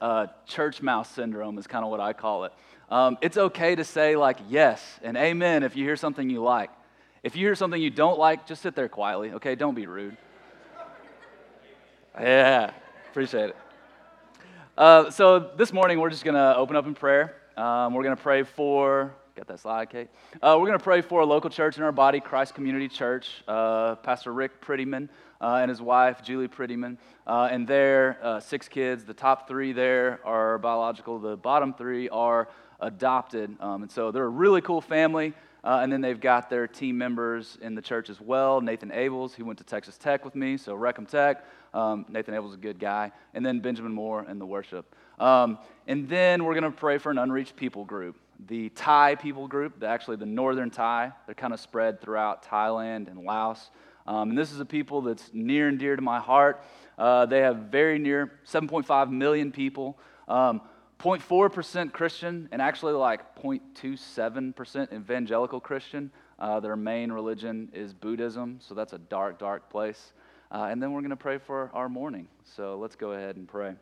uh, church mouse syndrome, is kind of what I call it. Um, it's okay to say, like, yes and amen if you hear something you like. If you hear something you don't like, just sit there quietly, okay? Don't be rude. Yeah, appreciate it. Uh, so this morning, we're just going to open up in prayer. Um, we're going to pray for, Get that slide, Kate? Uh, we're going to pray for a local church in our body, Christ Community Church. Uh, Pastor Rick Prettyman uh, and his wife, Julie Prettyman, uh, and their uh, six kids. The top three there are biological, the bottom three are adopted. Um, and so they're a really cool family. Uh, and then they've got their team members in the church as well. Nathan Abels, he went to Texas Tech with me, so Wreck 'Em Tech. Um, Nathan Abels is a good guy. And then Benjamin Moore in the worship. Um, and then we're going to pray for an unreached people group. The Thai people group, actually the northern Thai, they're kind of spread throughout Thailand and Laos. Um, and this is a people that's near and dear to my heart. Uh, they have very near 7.5 million people. Um, 0.4% Christian, and actually like 0.27% evangelical Christian. Uh, their main religion is Buddhism, so that's a dark, dark place. Uh, and then we're going to pray for our morning. So let's go ahead and pray.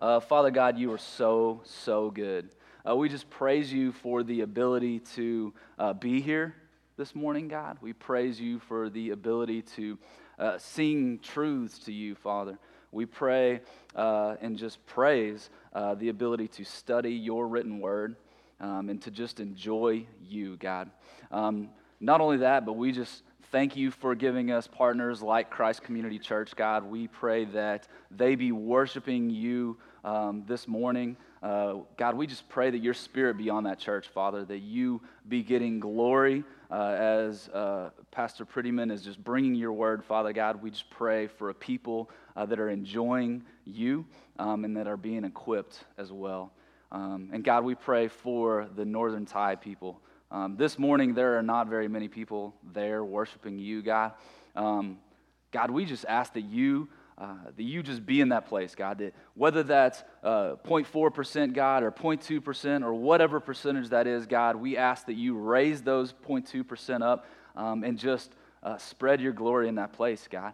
Uh, Father God, you are so, so good. Uh, we just praise you for the ability to uh, be here this morning, God. We praise you for the ability to uh, sing truths to you, Father. We pray uh, and just praise uh, the ability to study your written word um, and to just enjoy you, God. Um, not only that, but we just thank you for giving us partners like Christ Community Church, God. We pray that they be worshiping you um, this morning. Uh, God, we just pray that your spirit be on that church, Father, that you be getting glory uh, as uh, Pastor Prettyman is just bringing your word, Father God. We just pray for a people uh, that are enjoying you um, and that are being equipped as well. Um, and God, we pray for the Northern Thai people. Um, this morning, there are not very many people there worshiping you, God. Um, God, we just ask that you uh, that you just be in that place, God. That whether that's uh, 0.4%, God, or 0.2%, or whatever percentage that is, God, we ask that you raise those 0.2% up um, and just uh, spread your glory in that place, God.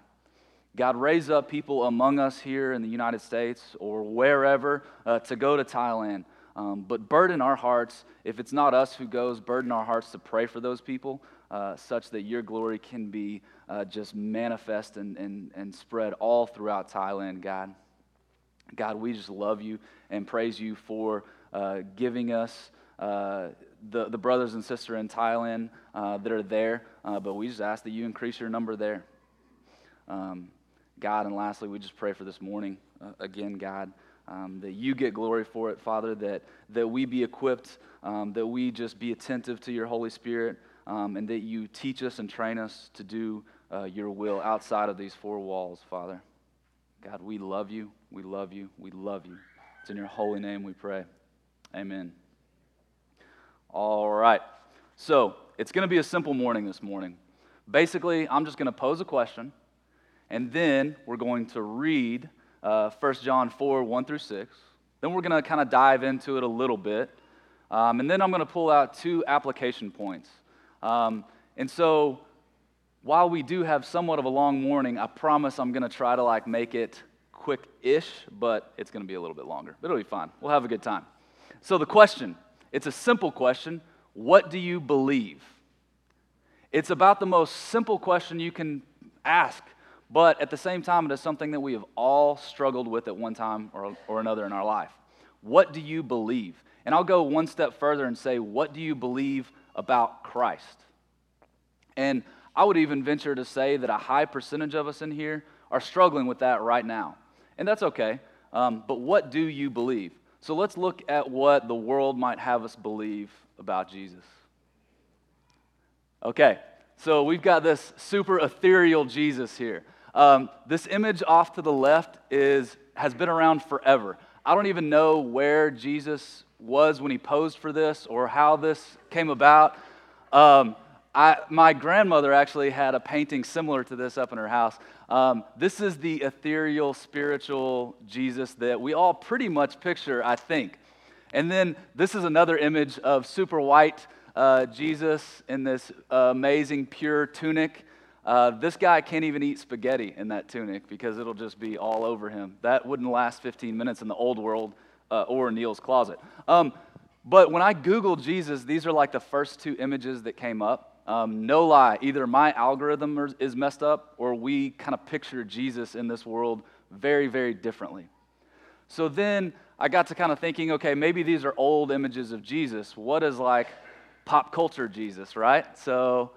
God, raise up people among us here in the United States or wherever uh, to go to Thailand. Um, but burden our hearts, if it's not us who goes, burden our hearts to pray for those people uh, such that your glory can be uh, just manifest and, and, and spread all throughout Thailand, God. God, we just love you and praise you for uh, giving us uh, the, the brothers and sisters in Thailand uh, that are there, uh, but we just ask that you increase your number there. Um, God, and lastly, we just pray for this morning. Again, God, um, that you get glory for it, Father, that, that we be equipped, um, that we just be attentive to your Holy Spirit, um, and that you teach us and train us to do uh, your will outside of these four walls, Father. God, we love you. We love you. We love you. It's in your holy name we pray. Amen. All right. So, it's going to be a simple morning this morning. Basically, I'm just going to pose a question, and then we're going to read uh, 1 John 4 1 through 6. Then we're going to kind of dive into it a little bit. Um, and then I'm going to pull out two application points. Um, and so, while we do have somewhat of a long morning, I promise I'm going to try to like make it quick-ish, but it's going to be a little bit longer. But it'll be fine. We'll have a good time. So the question, it's a simple question. What do you believe? It's about the most simple question you can ask, but at the same time, it is something that we have all struggled with at one time or, or another in our life. What do you believe? And I'll go one step further and say, what do you believe about Christ? And I would even venture to say that a high percentage of us in here are struggling with that right now. And that's okay. Um, but what do you believe? So let's look at what the world might have us believe about Jesus. Okay, so we've got this super ethereal Jesus here. Um, this image off to the left is, has been around forever. I don't even know where Jesus was when he posed for this or how this came about. Um, I, my grandmother actually had a painting similar to this up in her house. Um, this is the ethereal, spiritual Jesus that we all pretty much picture, I think. And then this is another image of super white uh, Jesus in this uh, amazing, pure tunic. Uh, this guy can't even eat spaghetti in that tunic because it'll just be all over him. That wouldn't last 15 minutes in the old world uh, or Neil's closet. Um, but when I Googled Jesus, these are like the first two images that came up. Um, no lie, either my algorithm is messed up or we kind of picture Jesus in this world very, very differently. So then I got to kind of thinking, okay, maybe these are old images of Jesus. What is like pop culture Jesus, right? So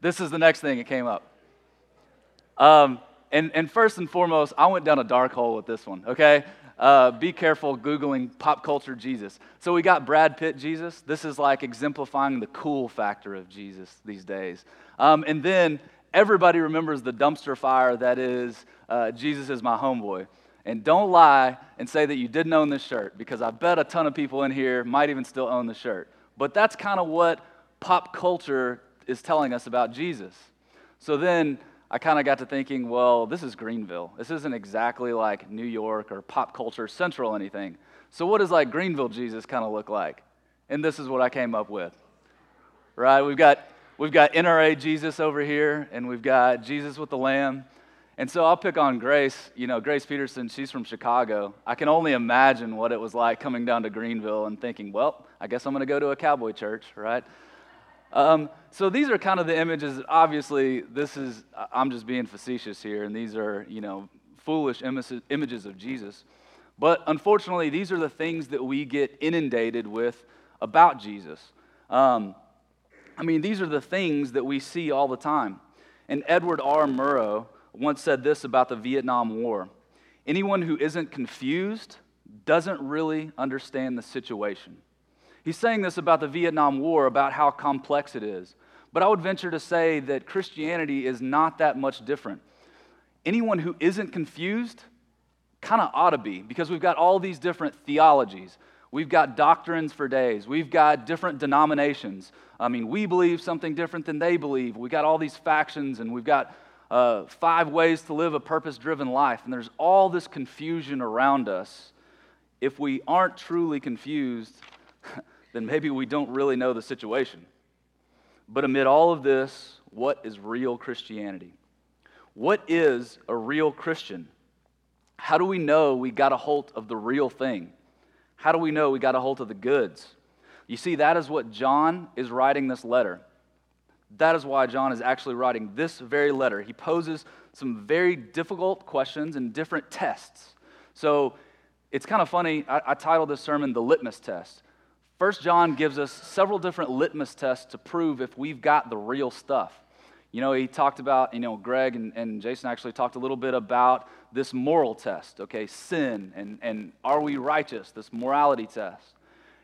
this is the next thing that came up. Um, and, and first and foremost, I went down a dark hole with this one, okay? Uh, be careful Googling pop culture Jesus. So we got Brad Pitt Jesus. This is like exemplifying the cool factor of Jesus these days. Um, and then everybody remembers the dumpster fire that is uh, Jesus is my homeboy. And don't lie and say that you didn't own this shirt because I bet a ton of people in here might even still own the shirt. But that's kind of what pop culture is telling us about Jesus. So then I kind of got to thinking, well, this is Greenville. This isn't exactly like New York or pop culture central anything. So what does like Greenville Jesus kind of look like? And this is what I came up with. Right? We've got we've got NRA Jesus over here and we've got Jesus with the lamb. And so I'll pick on Grace. You know, Grace Peterson, she's from Chicago. I can only imagine what it was like coming down to Greenville and thinking, well, I guess I'm going to go to a cowboy church, right? Um, so these are kind of the images. Obviously, this is, I'm just being facetious here, and these are, you know, foolish images of Jesus. But unfortunately, these are the things that we get inundated with about Jesus. Um, I mean, these are the things that we see all the time. And Edward R. Murrow once said this about the Vietnam War anyone who isn't confused doesn't really understand the situation. He's saying this about the Vietnam War, about how complex it is. But I would venture to say that Christianity is not that much different. Anyone who isn't confused kind of ought to be, because we've got all these different theologies. We've got doctrines for days. We've got different denominations. I mean, we believe something different than they believe. We've got all these factions, and we've got uh, five ways to live a purpose driven life. And there's all this confusion around us. If we aren't truly confused, then maybe we don't really know the situation. But amid all of this, what is real Christianity? What is a real Christian? How do we know we got a hold of the real thing? How do we know we got a hold of the goods? You see, that is what John is writing this letter. That is why John is actually writing this very letter. He poses some very difficult questions and different tests. So it's kind of funny. I, I titled this sermon The Litmus Test. First John gives us several different litmus tests to prove if we've got the real stuff. You know, he talked about, you know, Greg and, and Jason actually talked a little bit about this moral test, okay, sin, and, and are we righteous, this morality test.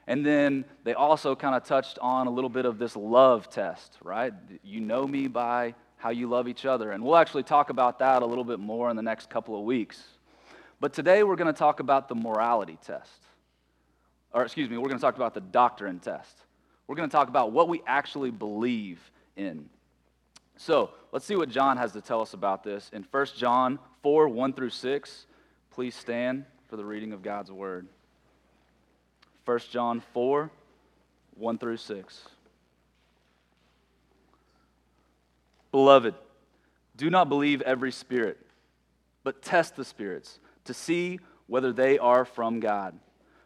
And then they also kind of touched on a little bit of this love test, right? You know me by how you love each other. And we'll actually talk about that a little bit more in the next couple of weeks. But today we're going to talk about the morality test or excuse me, we're going to talk about the doctrine test. We're going to talk about what we actually believe in. So let's see what John has to tell us about this. In 1 John 4 1 through 6, please stand for the reading of God's word. 1 John 4 1 through 6. Beloved, do not believe every spirit, but test the spirits to see whether they are from God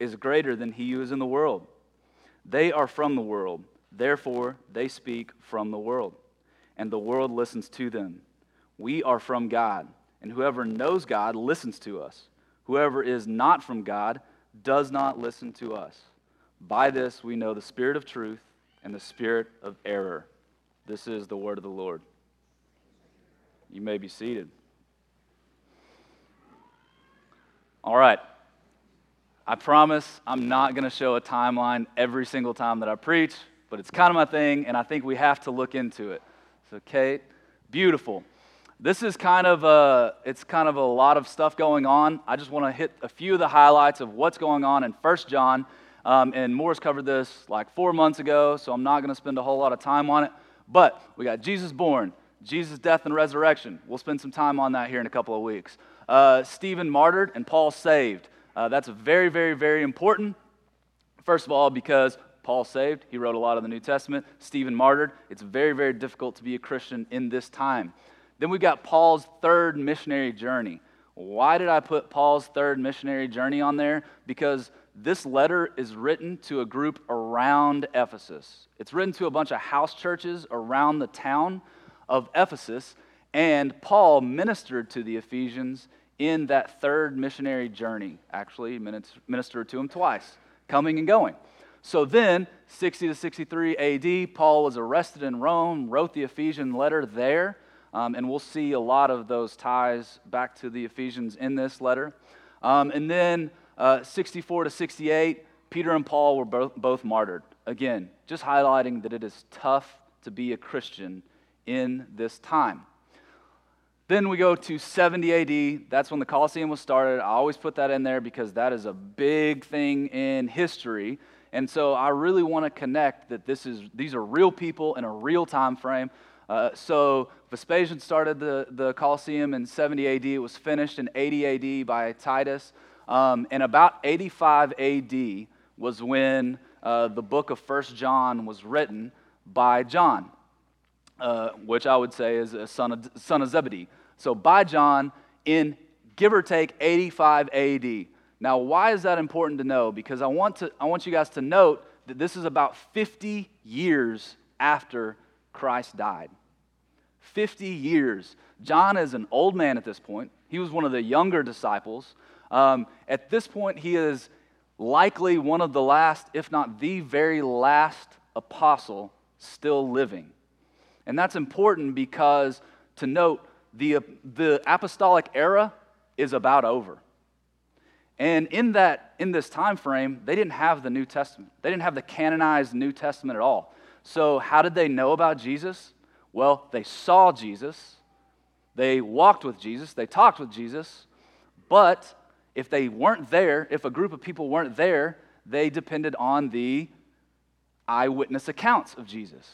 is greater than he who is in the world. They are from the world, therefore they speak from the world, and the world listens to them. We are from God, and whoever knows God listens to us. Whoever is not from God does not listen to us. By this we know the spirit of truth and the spirit of error. This is the word of the Lord. You may be seated. All right. I promise I'm not going to show a timeline every single time that I preach, but it's kind of my thing, and I think we have to look into it. So, Kate, beautiful. This is kind of a, it's kind of a lot of stuff going on. I just want to hit a few of the highlights of what's going on in 1 John. Um, and Morris covered this like four months ago, so I'm not going to spend a whole lot of time on it. But we got Jesus born, Jesus' death and resurrection. We'll spend some time on that here in a couple of weeks. Uh, Stephen martyred and Paul saved. Uh, that's very, very, very important. First of all, because Paul saved, he wrote a lot of the New Testament. Stephen martyred. It's very, very difficult to be a Christian in this time. Then we've got Paul's third missionary journey. Why did I put Paul's third missionary journey on there? Because this letter is written to a group around Ephesus. It's written to a bunch of house churches around the town of Ephesus, and Paul ministered to the Ephesians in that third missionary journey. Actually, ministered to him twice, coming and going. So then, 60 to 63 AD, Paul was arrested in Rome, wrote the Ephesian letter there, um, and we'll see a lot of those ties back to the Ephesians in this letter. Um, and then, uh, 64 to 68, Peter and Paul were both, both martyred. Again, just highlighting that it is tough to be a Christian in this time. Then we go to 70 AD. That's when the Colosseum was started. I always put that in there because that is a big thing in history. And so I really want to connect that this is, these are real people in a real time frame. Uh, so Vespasian started the, the Colosseum in 70 AD. It was finished in 80 AD by Titus. Um, and about 85 AD was when uh, the book of First John was written by John, uh, which I would say is a son of, son of Zebedee. So by John in give or take 85 AD. Now, why is that important to know? Because I want, to, I want you guys to note that this is about 50 years after Christ died. 50 years. John is an old man at this point. He was one of the younger disciples. Um, at this point, he is likely one of the last, if not the very last apostle still living. And that's important because to note the, the apostolic era is about over. And in that in this time frame, they didn't have the New Testament. They didn't have the canonized New Testament at all. So how did they know about Jesus? Well, they saw Jesus. They walked with Jesus, they talked with Jesus, but if they weren't there, if a group of people weren't there, they depended on the eyewitness accounts of Jesus.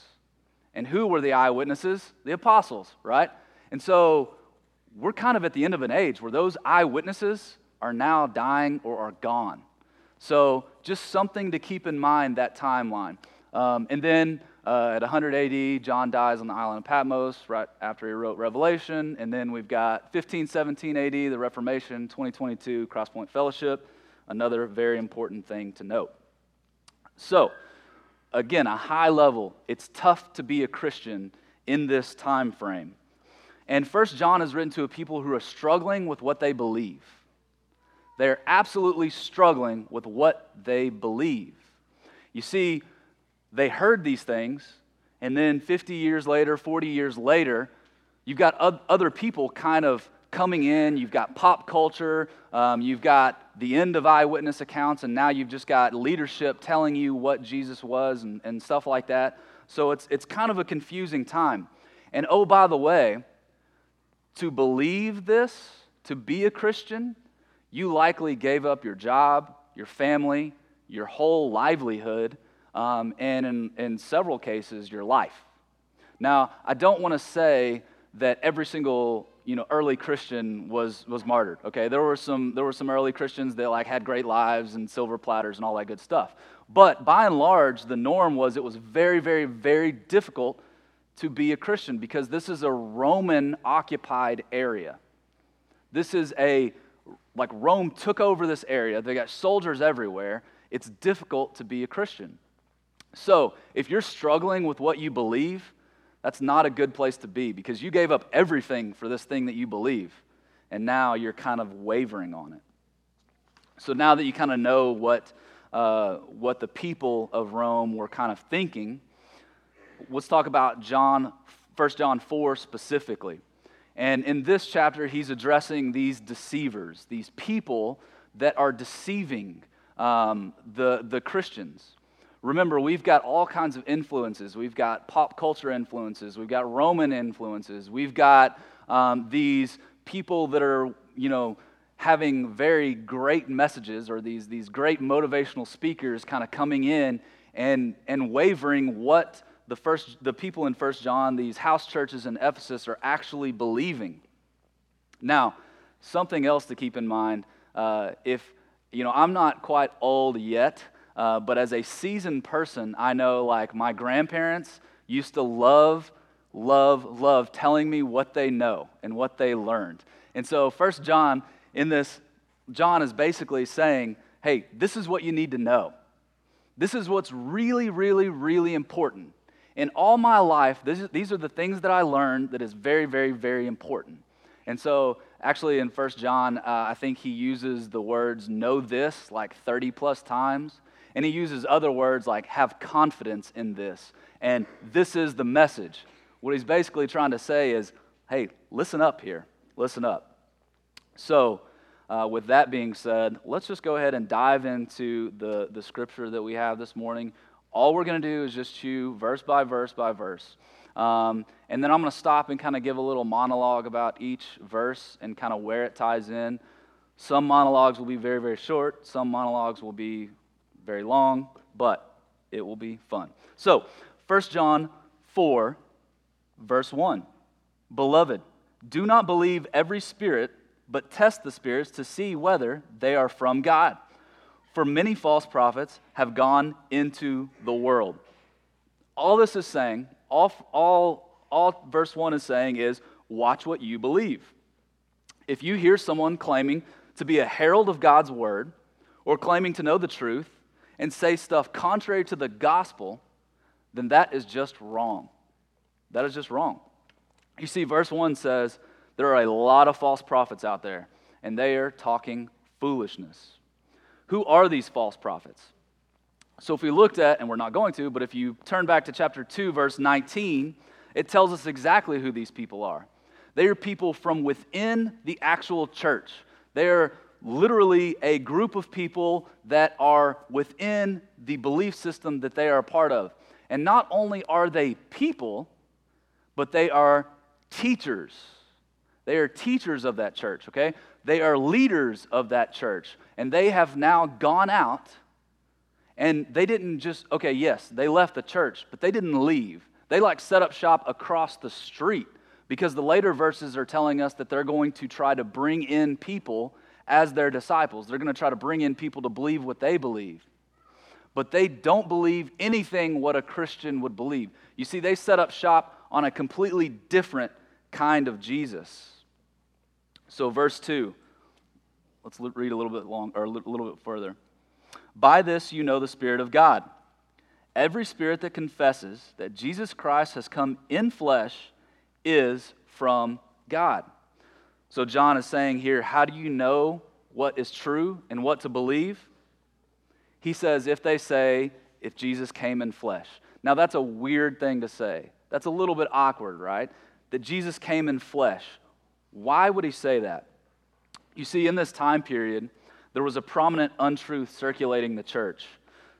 And who were the eyewitnesses? The apostles, right? And so we're kind of at the end of an age where those eyewitnesses are now dying or are gone. So just something to keep in mind that timeline. Um, and then uh, at 100 AD, John dies on the island of Patmos right after he wrote Revelation. And then we've got 1517 AD, the Reformation, 2022, Crosspoint Fellowship, another very important thing to note. So, again, a high level, it's tough to be a Christian in this time frame. And First John is written to a people who are struggling with what they believe. They're absolutely struggling with what they believe. You see, they heard these things, and then 50 years later, 40 years later, you've got other people kind of coming in. You've got pop culture, um, you've got the end of eyewitness accounts, and now you've just got leadership telling you what Jesus was and, and stuff like that. So it's, it's kind of a confusing time. And oh, by the way, to believe this, to be a Christian, you likely gave up your job, your family, your whole livelihood, um, and in, in several cases, your life. Now, I don't want to say that every single you know early christian was was martyred okay there were some there were some early christians that like had great lives and silver platters and all that good stuff but by and large the norm was it was very very very difficult to be a Christian because this is a Roman occupied area. This is a, like Rome took over this area, they got soldiers everywhere. It's difficult to be a Christian. So, if you're struggling with what you believe, that's not a good place to be because you gave up everything for this thing that you believe, and now you're kind of wavering on it. So, now that you kind of know what, uh, what the people of Rome were kind of thinking, let's talk about John, 1 John 4 specifically. And in this chapter, he's addressing these deceivers, these people that are deceiving um, the, the Christians. Remember, we've got all kinds of influences. We've got pop culture influences. We've got Roman influences. We've got um, these people that are, you know, having very great messages or these, these great motivational speakers kind of coming in and, and wavering what the, first, the people in First John, these house churches in Ephesus, are actually believing. Now, something else to keep in mind uh, if, you know, I'm not quite old yet, uh, but as a seasoned person, I know like my grandparents used to love, love, love telling me what they know and what they learned. And so, First John in this, John is basically saying, hey, this is what you need to know. This is what's really, really, really important. In all my life, is, these are the things that I learned that is very, very, very important. And so, actually, in First John, uh, I think he uses the words know this like 30 plus times. And he uses other words like have confidence in this. And this is the message. What he's basically trying to say is hey, listen up here. Listen up. So, uh, with that being said, let's just go ahead and dive into the, the scripture that we have this morning. All we're going to do is just chew verse by verse by verse. Um, and then I'm going to stop and kind of give a little monologue about each verse and kind of where it ties in. Some monologues will be very, very short, some monologues will be very long, but it will be fun. So, 1 John 4, verse 1 Beloved, do not believe every spirit but test the spirits to see whether they are from God. For many false prophets have gone into the world. All this is saying, all, all, all verse 1 is saying is watch what you believe. If you hear someone claiming to be a herald of God's word or claiming to know the truth and say stuff contrary to the gospel, then that is just wrong. That is just wrong. You see, verse 1 says, there are a lot of false prophets out there, and they are talking foolishness. Who are these false prophets? So, if we looked at, and we're not going to, but if you turn back to chapter 2, verse 19, it tells us exactly who these people are. They are people from within the actual church. They are literally a group of people that are within the belief system that they are a part of. And not only are they people, but they are teachers. They are teachers of that church, okay? They are leaders of that church. And they have now gone out and they didn't just, okay, yes, they left the church, but they didn't leave. They like set up shop across the street because the later verses are telling us that they're going to try to bring in people as their disciples. They're going to try to bring in people to believe what they believe. But they don't believe anything what a Christian would believe. You see, they set up shop on a completely different kind of Jesus. So, verse 2, let's read a little bit long or a little bit further. By this you know the Spirit of God. Every spirit that confesses that Jesus Christ has come in flesh is from God. So, John is saying here, how do you know what is true and what to believe? He says, if they say, if Jesus came in flesh. Now, that's a weird thing to say. That's a little bit awkward, right? That Jesus came in flesh. Why would he say that? You see, in this time period, there was a prominent untruth circulating the church,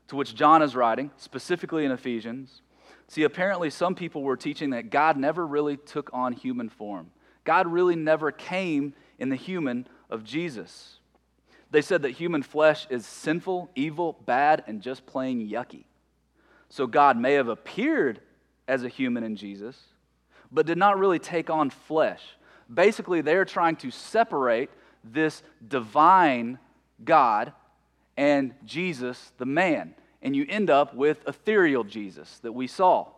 to which John is writing, specifically in Ephesians. See, apparently, some people were teaching that God never really took on human form. God really never came in the human of Jesus. They said that human flesh is sinful, evil, bad, and just plain yucky. So God may have appeared as a human in Jesus, but did not really take on flesh basically they're trying to separate this divine God and Jesus, the man. And you end up with ethereal Jesus that we saw.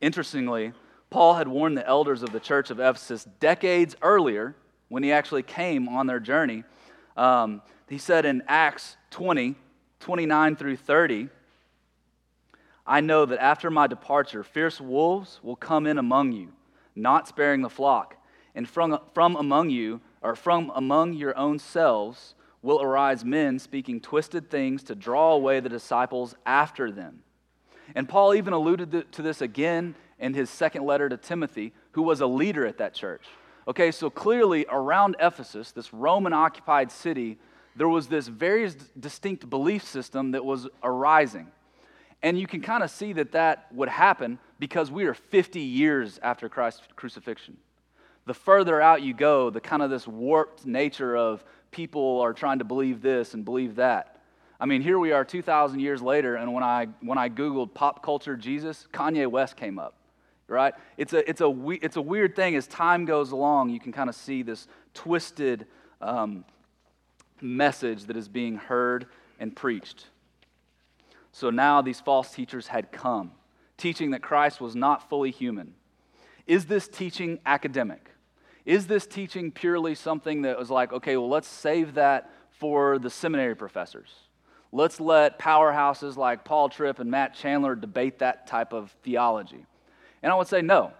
Interestingly, Paul had warned the elders of the church of Ephesus decades earlier when he actually came on their journey. Um, he said in Acts 20, 29 through 30, I know that after my departure, fierce wolves will come in among you not sparing the flock. And from, from among you, or from among your own selves, will arise men speaking twisted things to draw away the disciples after them. And Paul even alluded to this again in his second letter to Timothy, who was a leader at that church. Okay, so clearly around Ephesus, this Roman occupied city, there was this very distinct belief system that was arising. And you can kind of see that that would happen because we are 50 years after Christ's crucifixion. the further out you go, the kind of this warped nature of people are trying to believe this and believe that. I mean, here we are 2,000 years later, and when I, when I Googled pop culture Jesus, Kanye West came up, right? It's a, it's, a, it's a weird thing. As time goes along, you can kind of see this twisted um, message that is being heard and preached. So now these false teachers had come, teaching that Christ was not fully human. Is this teaching academic? Is this teaching purely something that was like, okay, well, let's save that for the seminary professors? Let's let powerhouses like Paul Tripp and Matt Chandler debate that type of theology. And I would say, no,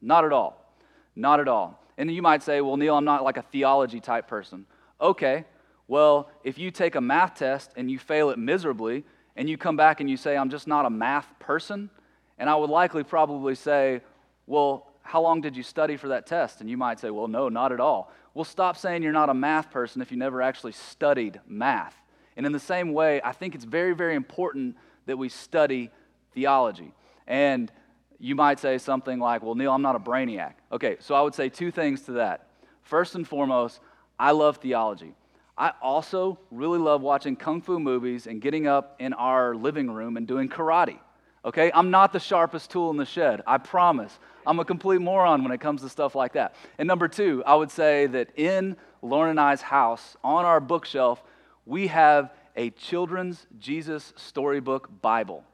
not at all. Not at all. And you might say, well, Neil, I'm not like a theology type person. Okay, well, if you take a math test and you fail it miserably, and you come back and you say, I'm just not a math person, and I would likely probably say, well, how long did you study for that test? And you might say, Well, no, not at all. Well, stop saying you're not a math person if you never actually studied math. And in the same way, I think it's very, very important that we study theology. And you might say something like, Well, Neil, I'm not a brainiac. Okay, so I would say two things to that. First and foremost, I love theology. I also really love watching kung fu movies and getting up in our living room and doing karate. Okay? I'm not the sharpest tool in the shed, I promise. I'm a complete moron when it comes to stuff like that. And number two, I would say that in Lauren and I's house, on our bookshelf, we have a children's Jesus storybook Bible.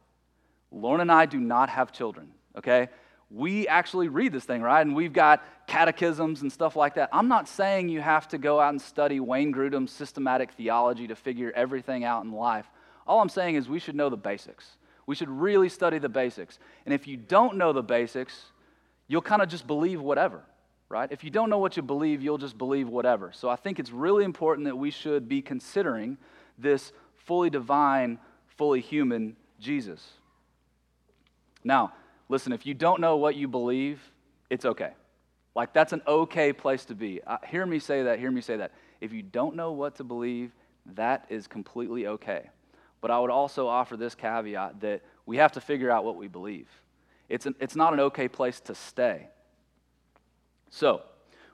Lauren and I do not have children, okay? We actually read this thing, right? And we've got catechisms and stuff like that. I'm not saying you have to go out and study Wayne Grudem's systematic theology to figure everything out in life. All I'm saying is we should know the basics. We should really study the basics. And if you don't know the basics, you'll kind of just believe whatever, right? If you don't know what you believe, you'll just believe whatever. So I think it's really important that we should be considering this fully divine, fully human Jesus. Now, listen, if you don't know what you believe, it's okay. Like, that's an okay place to be. Uh, hear me say that, hear me say that. If you don't know what to believe, that is completely okay. But I would also offer this caveat that we have to figure out what we believe. It's, an, it's not an okay place to stay. So,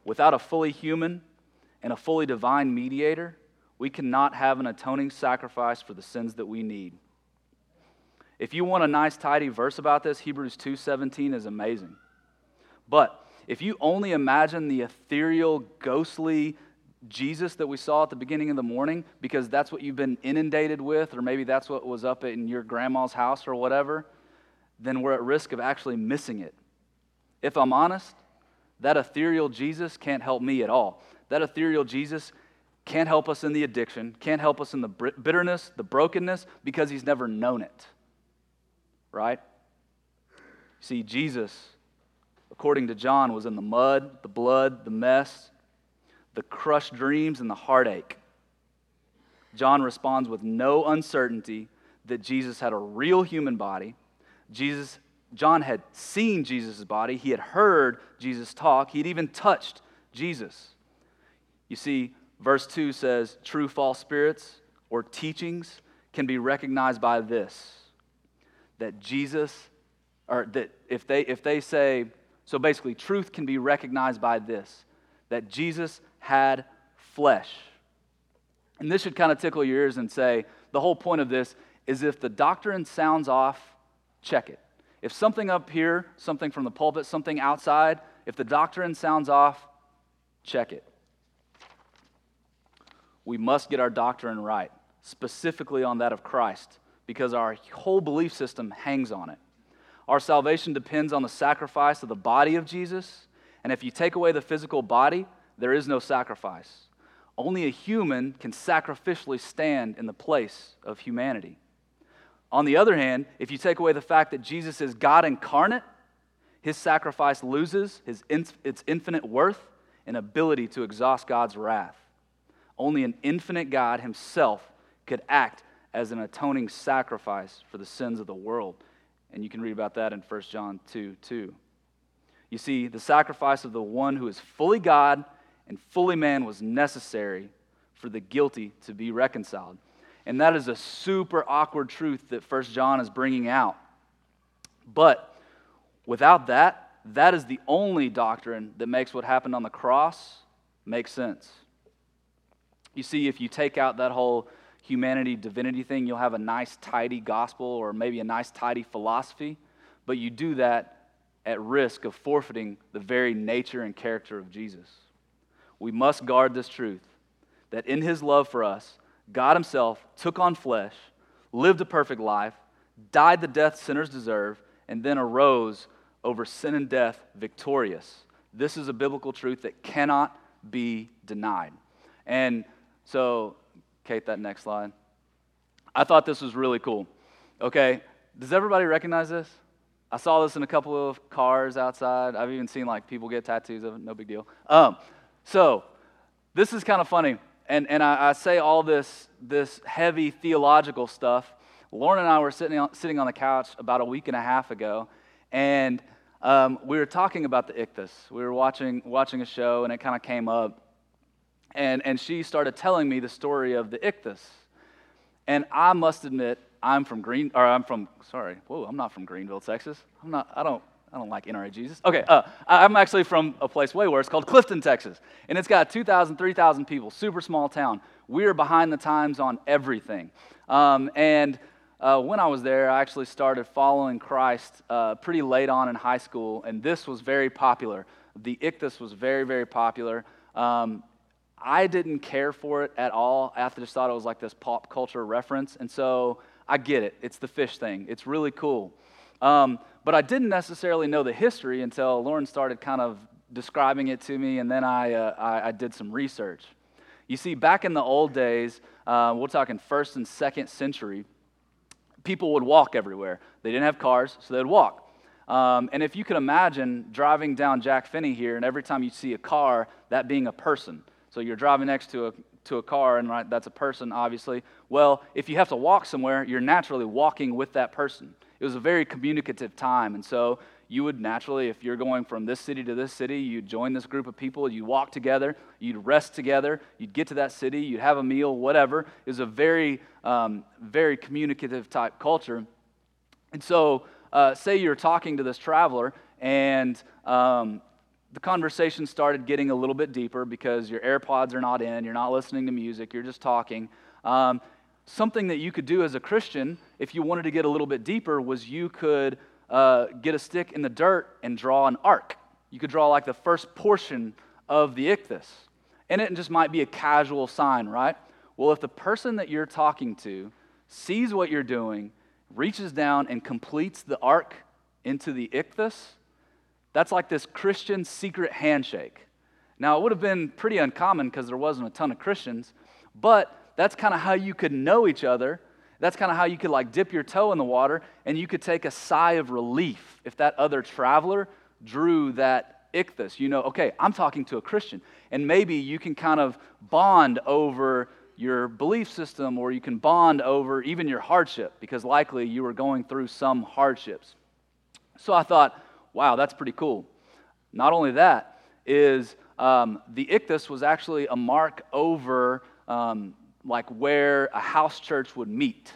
without a fully human and a fully divine mediator, we cannot have an atoning sacrifice for the sins that we need. If you want a nice tidy verse about this, Hebrews 2:17 is amazing. But if you only imagine the ethereal, ghostly Jesus that we saw at the beginning of the morning, because that's what you've been inundated with, or maybe that's what was up in your grandma's house or whatever, then we're at risk of actually missing it. If I'm honest, that ethereal Jesus can't help me at all. That ethereal Jesus can't help us in the addiction, can't help us in the bitterness, the brokenness, because he's never known it. Right? See, Jesus, according to John, was in the mud, the blood, the mess, the crushed dreams, and the heartache. John responds with no uncertainty that Jesus had a real human body Jesus, John had seen Jesus' body, he had heard Jesus talk, he had even touched Jesus. You see, verse 2 says true false spirits or teachings can be recognized by this that Jesus, or that if they, if they say, so basically, truth can be recognized by this that Jesus had flesh. And this should kind of tickle your ears and say, the whole point of this is if the doctrine sounds off, check it. If something up here, something from the pulpit, something outside, if the doctrine sounds off, check it. We must get our doctrine right, specifically on that of Christ, because our whole belief system hangs on it. Our salvation depends on the sacrifice of the body of Jesus, and if you take away the physical body, there is no sacrifice. Only a human can sacrificially stand in the place of humanity. On the other hand, if you take away the fact that Jesus is God incarnate, his sacrifice loses his its infinite worth and ability to exhaust God's wrath. Only an infinite God himself could act as an atoning sacrifice for the sins of the world. And you can read about that in 1 John 2 2. You see, the sacrifice of the one who is fully God and fully man was necessary for the guilty to be reconciled. And that is a super awkward truth that First John is bringing out. But without that, that is the only doctrine that makes what happened on the cross make sense. You see, if you take out that whole humanity divinity thing, you'll have a nice, tidy gospel or maybe a nice, tidy philosophy, but you do that at risk of forfeiting the very nature and character of Jesus. We must guard this truth that in his love for us, God himself took on flesh, lived a perfect life, died the death sinners deserve, and then arose over sin and death victorious. This is a biblical truth that cannot be denied. And so, Kate, that next slide. I thought this was really cool. Okay, does everybody recognize this? I saw this in a couple of cars outside. I've even seen like people get tattoos of it, no big deal. Um, so, this is kind of funny. And, and I, I, say all this, this heavy theological stuff. Lauren and I were sitting on, sitting on the couch about a week and a half ago, and um, we were talking about the ichthus. We were watching, watching a show, and it kind of came up. And, and she started telling me the story of the ichthus. And I must admit, I'm from Green, or I'm from, sorry, whoa, I'm not from Greenville, Texas. I'm not, I don't, I don't like NRA Jesus. Okay, uh, I'm actually from a place way worse called Clifton, Texas. And it's got 2,000, 3,000 people, super small town. We are behind the times on everything. Um, and uh, when I was there, I actually started following Christ uh, pretty late on in high school, and this was very popular. The ichthus was very, very popular. Um, I didn't care for it at all. I just thought it was like this pop culture reference, and so I get it. It's the fish thing. It's really cool. Um, but I didn't necessarily know the history until Lauren started kind of describing it to me, and then I, uh, I, I, did some research. You see, back in the old days, uh, we're talking first and second century, people would walk everywhere. They didn't have cars, so they'd walk. Um, and if you could imagine driving down Jack Finney here, and every time you see a car, that being a person. So you're driving next to a, to a car, and right, that's a person, obviously. Well, if you have to walk somewhere, you're naturally walking with that person. It was a very communicative time. And so you would naturally, if you're going from this city to this city, you'd join this group of people, you'd walk together, you'd rest together, you'd get to that city, you'd have a meal, whatever. It was a very, um, very communicative type culture. And so, uh, say you're talking to this traveler, and um, the conversation started getting a little bit deeper because your AirPods are not in, you're not listening to music, you're just talking. Um, something that you could do as a Christian, if you wanted to get a little bit deeper, was you could uh, get a stick in the dirt and draw an arc. You could draw like the first portion of the ichthus. And it just might be a casual sign, right? Well, if the person that you're talking to sees what you're doing, reaches down and completes the arc into the ichthus, that's like this Christian secret handshake. Now, it would have been pretty uncommon because there wasn't a ton of Christians, but that's kind of how you could know each other that's kind of how you could like dip your toe in the water and you could take a sigh of relief if that other traveler drew that ichthus. You know, okay, I'm talking to a Christian. And maybe you can kind of bond over your belief system or you can bond over even your hardship because likely you were going through some hardships. So I thought, wow, that's pretty cool. Not only that, is um, the ichthus was actually a mark over um, like where a house church would meet.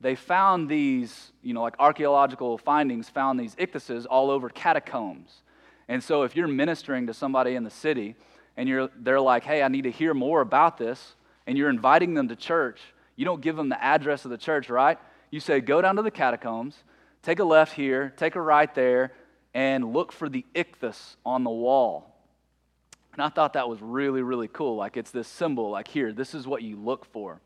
They found these, you know, like archaeological findings found these ichthuses all over catacombs. And so if you're ministering to somebody in the city and you're, they're like, hey, I need to hear more about this, and you're inviting them to church, you don't give them the address of the church, right? You say, go down to the catacombs, take a left here, take a right there, and look for the ichthus on the wall. And I thought that was really, really cool. Like it's this symbol, like here, this is what you look for.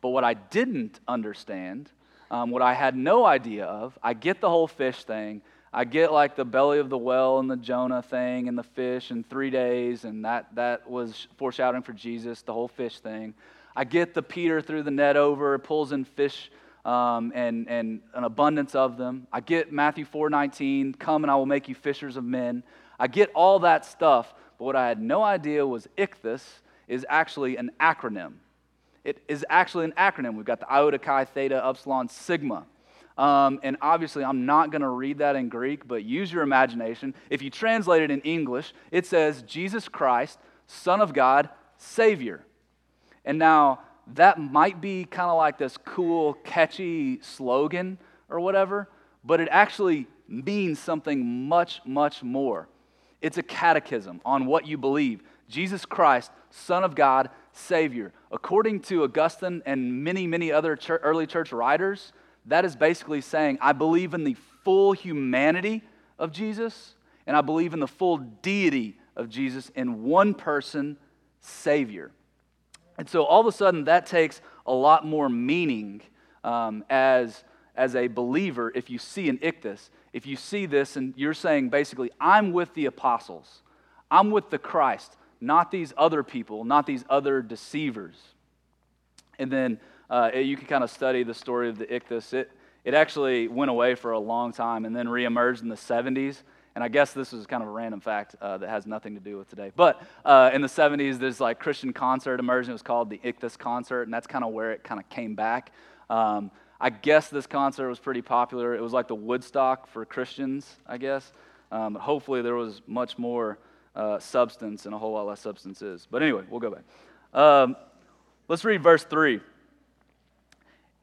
But what I didn't understand, um, what I had no idea of, I get the whole fish thing. I get like the belly of the well and the Jonah thing and the fish in three days, and that, that was foreshadowing for Jesus, the whole fish thing. I get the Peter threw the net over, pulls in fish um, and, and an abundance of them. I get Matthew 4:19, come and I will make you fishers of men. I get all that stuff, but what I had no idea was ichthus is actually an acronym. It is actually an acronym. We've got the iota, chi, theta, upsilon, sigma. Um, and obviously, I'm not going to read that in Greek, but use your imagination. If you translate it in English, it says Jesus Christ, Son of God, Savior. And now, that might be kind of like this cool, catchy slogan or whatever, but it actually means something much, much more. It's a catechism on what you believe. Jesus Christ, Son of God, Savior. According to Augustine and many, many other church, early church writers, that is basically saying, I believe in the full humanity of Jesus, and I believe in the full deity of Jesus in one person, Savior. And so all of a sudden, that takes a lot more meaning um, as, as a believer if you see an ichthus. If you see this and you're saying basically, I'm with the apostles, I'm with the Christ, not these other people, not these other deceivers. And then uh, you can kind of study the story of the ichthus. It, it actually went away for a long time and then reemerged in the 70s. And I guess this is kind of a random fact uh, that has nothing to do with today. But uh, in the 70s, there's like Christian concert emerged. It was called the Ichthus Concert, and that's kind of where it kind of came back. Um, I guess this concert was pretty popular. It was like the Woodstock for Christians, I guess. Um, hopefully, there was much more uh, substance and a whole lot less substances. But anyway, we'll go back. Um, let's read verse 3.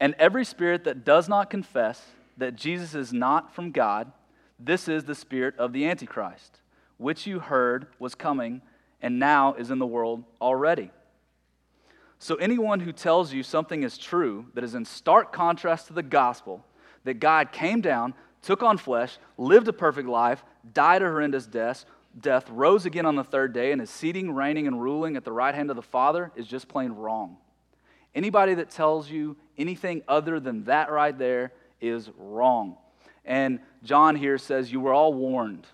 And every spirit that does not confess that Jesus is not from God, this is the spirit of the Antichrist, which you heard was coming and now is in the world already. So, anyone who tells you something is true that is in stark contrast to the gospel, that God came down, took on flesh, lived a perfect life, died a horrendous death, death, rose again on the third day, and is seating, reigning, and ruling at the right hand of the Father is just plain wrong. Anybody that tells you anything other than that right there is wrong. And John here says, You were all warned.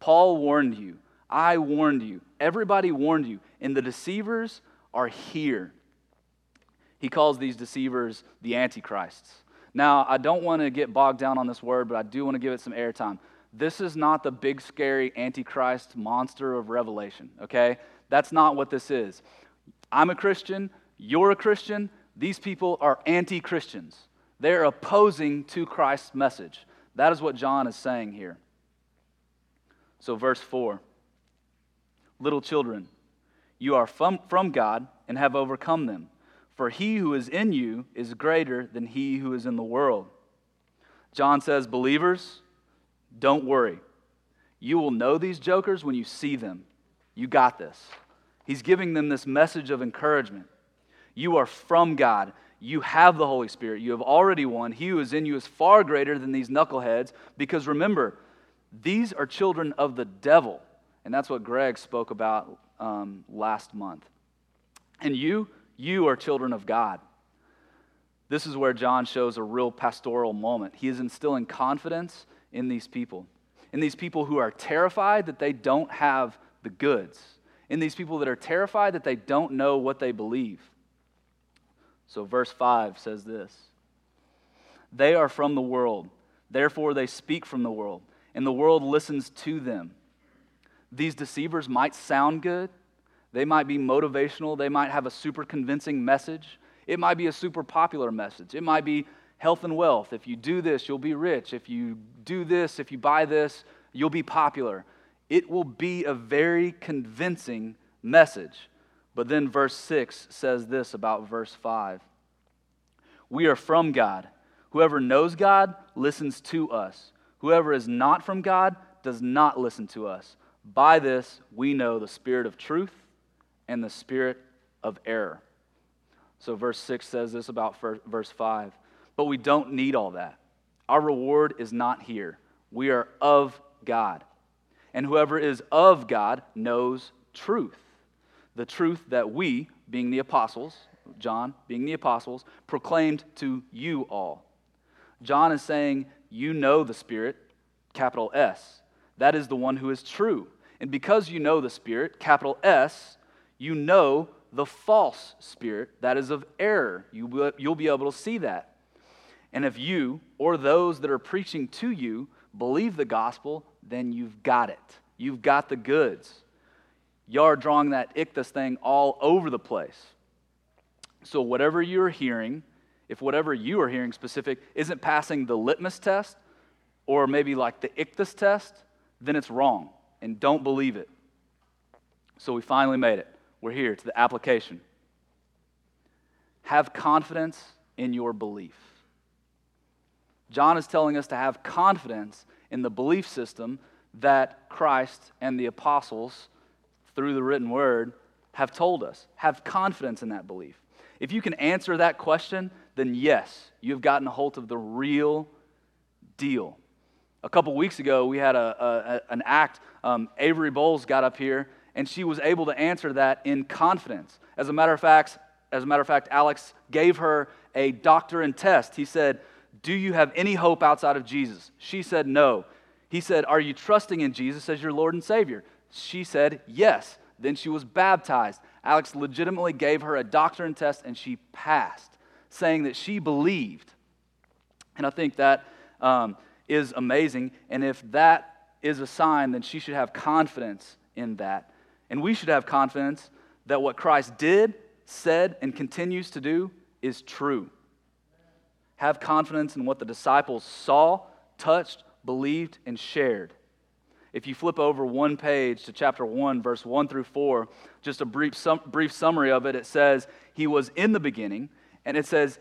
Paul warned you. I warned you. Everybody warned you. And the deceivers are here. He calls these deceivers the antichrists. Now, I don't want to get bogged down on this word, but I do want to give it some airtime. This is not the big, scary antichrist monster of Revelation, okay? That's not what this is. I'm a Christian. You're a Christian. These people are anti Christians. They're opposing to Christ's message. That is what John is saying here. So, verse 4 Little children, you are from, from God and have overcome them. For he who is in you is greater than he who is in the world. John says, Believers, don't worry. You will know these jokers when you see them. You got this. He's giving them this message of encouragement. You are from God you have the Holy Spirit. You have already won. He who is in you is far greater than these knuckleheads because remember, these are children of the devil. And that's what Greg spoke about um, last month. And you, you are children of God. This is where John shows a real pastoral moment. He is instilling confidence in these people, in these people who are terrified that they don't have the goods, in these people that are terrified that they don't know what they believe. So, verse 5 says this They are from the world, therefore they speak from the world, and the world listens to them. These deceivers might sound good, they might be motivational, they might have a super convincing message, it might be a super popular message, it might be health and wealth. If you do this, you'll be rich. If you do this, if you buy this, you'll be popular. It will be a very convincing message. But then verse 6 says this about verse 5 We are from God. Whoever knows God listens to us. Whoever is not from God does not listen to us. By this we know the spirit of truth and the spirit of error. So, verse 6 says this about verse 5. But we don't need all that. Our reward is not here. We are of God. And whoever is of God knows truth the truth that we, being the apostles, John being the apostles, proclaimed to you all. John is saying, You know the Spirit, capital S. That is the one who is true. And because you know the Spirit, capital S, you know the false spirit that is of error. You'll be able to see that. And if you or those that are preaching to you believe the gospel, then you've got it. You've got the goods. Y'all are drawing that ichthus thing all over the place. So, whatever you're hearing, if whatever you are hearing specific isn't passing the litmus test, or maybe like the ichthus test, then it's wrong and don't believe it. So, we finally made it. We're here to the application. Have confidence in your belief. John is telling us to have confidence in the belief system that Christ and the apostles, through the written word, have told us. Have confidence in that belief. If you can answer that question, then yes, you've gotten a hold of the real deal. A couple weeks ago, we had a, a an act. Um, Avery Bowles got up here, and she was able to answer that in confidence. As a matter of fact, as a matter of fact, Alex gave her a doctrine test. He said, "Do you have any hope outside of Jesus?" She said, "No." He said, "Are you trusting in Jesus as your Lord and Savior?" She said, "Yes." Then she was baptized. Alex legitimately gave her a doctrine test, and she passed, saying that she believed. And I think that um, is amazing. And if that is a sign, then she should have confidence in that. And we should have confidence that what Christ did, said, and continues to do is true. Have confidence in what the disciples saw, touched, believed, and shared. If you flip over one page to chapter 1, verse 1 through 4, just a brief, sum, brief summary of it, it says, He was in the beginning, and it says,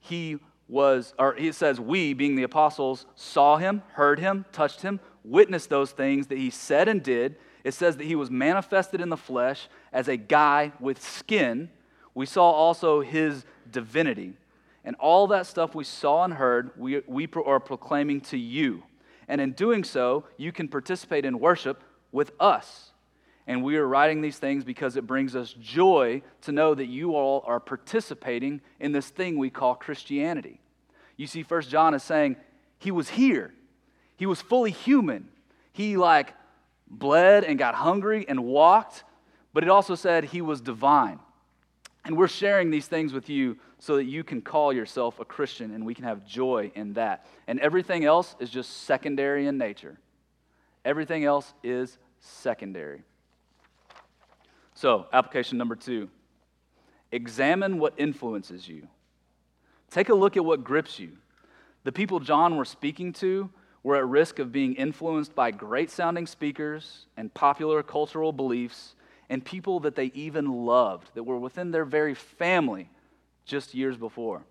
He was, or it says, we, being the apostles, saw him, heard him, touched him, witnessed those things that he said and did. It says that he was manifested in the flesh as a guy with skin. We saw also his divinity. And all that stuff we saw and heard, we, we are proclaiming to you. And in doing so, you can participate in worship with us. And we are writing these things because it brings us joy to know that you all are participating in this thing we call Christianity. You see, First John is saying he was here, he was fully human. He, like, bled and got hungry and walked, but it also said he was divine. And we're sharing these things with you so that you can call yourself a Christian and we can have joy in that. And everything else is just secondary in nature. Everything else is secondary. So, application number two examine what influences you. Take a look at what grips you. The people John was speaking to were at risk of being influenced by great sounding speakers and popular cultural beliefs and people that they even loved, that were within their very family just years before.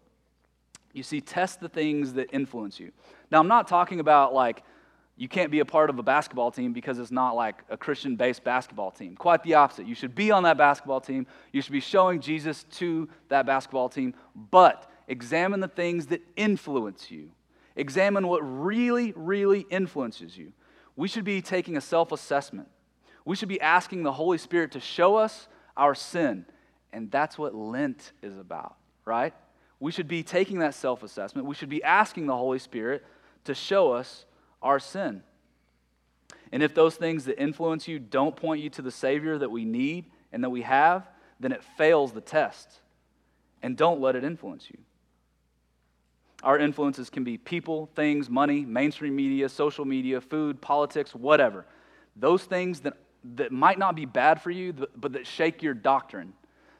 You see, test the things that influence you. Now, I'm not talking about like you can't be a part of a basketball team because it's not like a Christian based basketball team. Quite the opposite. You should be on that basketball team. You should be showing Jesus to that basketball team. But examine the things that influence you. Examine what really, really influences you. We should be taking a self assessment. We should be asking the Holy Spirit to show us our sin. And that's what Lent is about, right? We should be taking that self assessment. We should be asking the Holy Spirit to show us our sin. And if those things that influence you don't point you to the Savior that we need and that we have, then it fails the test. And don't let it influence you. Our influences can be people, things, money, mainstream media, social media, food, politics, whatever. Those things that, that might not be bad for you, but that shake your doctrine.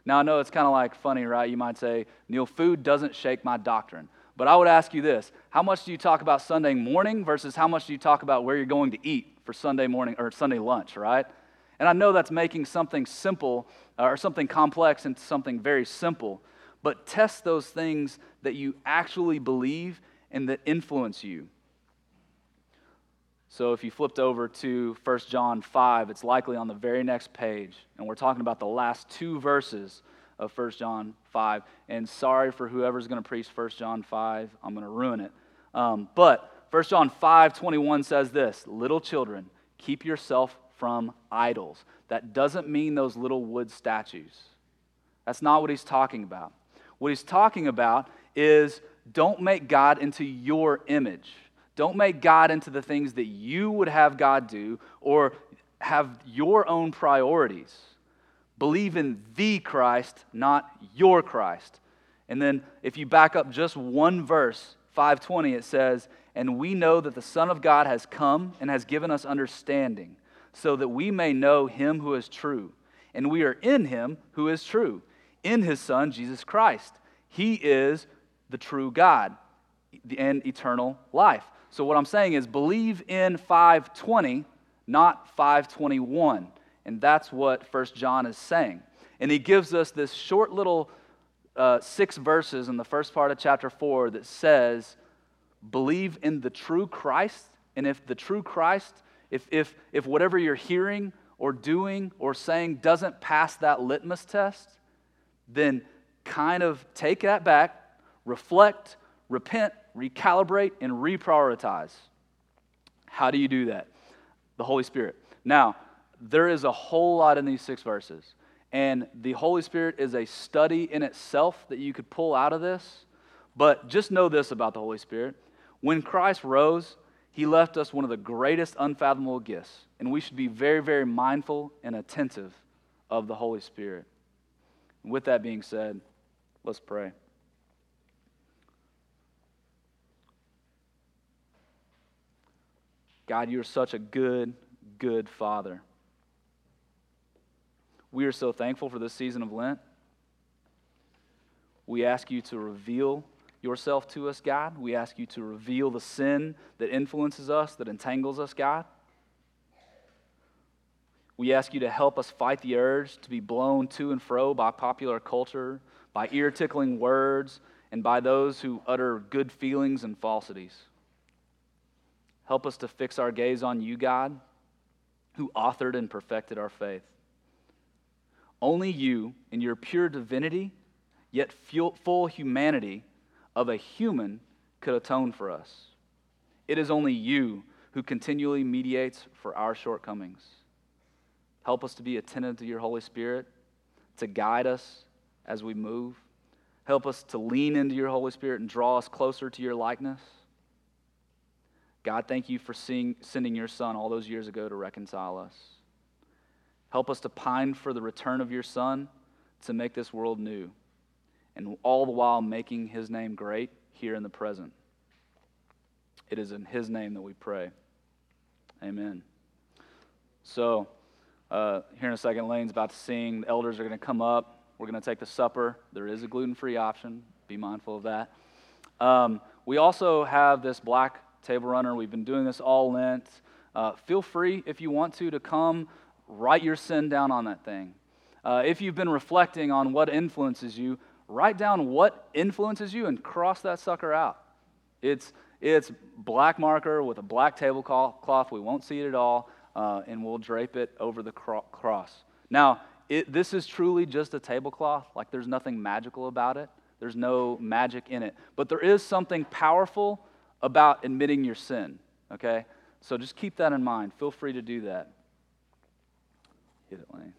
Now, I know it's kind of like funny, right? You might say, Neil, food doesn't shake my doctrine. But I would ask you this how much do you talk about Sunday morning versus how much do you talk about where you're going to eat for Sunday morning or Sunday lunch, right? And I know that's making something simple uh, or something complex into something very simple, but test those things that you actually believe and that influence you. So if you flipped over to 1 John 5, it's likely on the very next page, and we're talking about the last two verses of 1 John 5. And sorry for whoever's going to preach 1 John 5, I'm going to ruin it. Um, but 1 John 5 21 says this Little children, keep yourself from idols. That doesn't mean those little wood statues. That's not what he's talking about. What he's talking about is don't make God into your image. Don't make God into the things that you would have God do or have your own priorities. Believe in the Christ, not your Christ. And then if you back up just one verse, 520, it says, And we know that the Son of God has come and has given us understanding, so that we may know him who is true. And we are in him who is true, in his Son, Jesus Christ. He is the true God and eternal life. So what I'm saying is believe in 520, not 521. And that's what First John is saying. And he gives us this short little uh, six verses in the first part of chapter 4 that says, Believe in the true Christ And if the true Christ, if, if, if whatever you're hearing or doing or saying doesn't pass that litmus test, then kind of take that back, reflect, repent, recalibrate, and reprioritize. How do you do that? The Holy Spirit. Now, there is a whole lot in these six verses. And the Holy Spirit is a study in itself that you could pull out of this. But just know this about the Holy Spirit. When Christ rose, he left us one of the greatest unfathomable gifts. And we should be very, very mindful and attentive of the Holy Spirit. With that being said, let's pray. God, you're such a good, good Father. We are so thankful for this season of Lent. We ask you to reveal yourself to us, God. We ask you to reveal the sin that influences us, that entangles us, God. We ask you to help us fight the urge to be blown to and fro by popular culture, by ear tickling words, and by those who utter good feelings and falsities. Help us to fix our gaze on you, God, who authored and perfected our faith. Only you, in your pure divinity, yet full humanity of a human, could atone for us. It is only you who continually mediates for our shortcomings. Help us to be attentive to your Holy Spirit, to guide us as we move. Help us to lean into your Holy Spirit and draw us closer to your likeness. God, thank you for seeing, sending your Son all those years ago to reconcile us. Help us to pine for the return of your Son to make this world new, and all the while making his name great here in the present. It is in his name that we pray. Amen. So, uh, here in a second, Lane's about to sing. The elders are going to come up. We're going to take the supper. There is a gluten free option. Be mindful of that. Um, we also have this black table runner. We've been doing this all Lent. Uh, feel free, if you want to, to come write your sin down on that thing. Uh, if you've been reflecting on what influences you, write down what influences you and cross that sucker out. It's, it's black marker with a black tablecloth. We won't see it at all, uh, and we'll drape it over the cro- cross. Now, it, this is truly just a tablecloth. Like, there's nothing magical about it, there's no magic in it. But there is something powerful about admitting your sin, okay? So just keep that in mind. Feel free to do that. Hit it, Lane.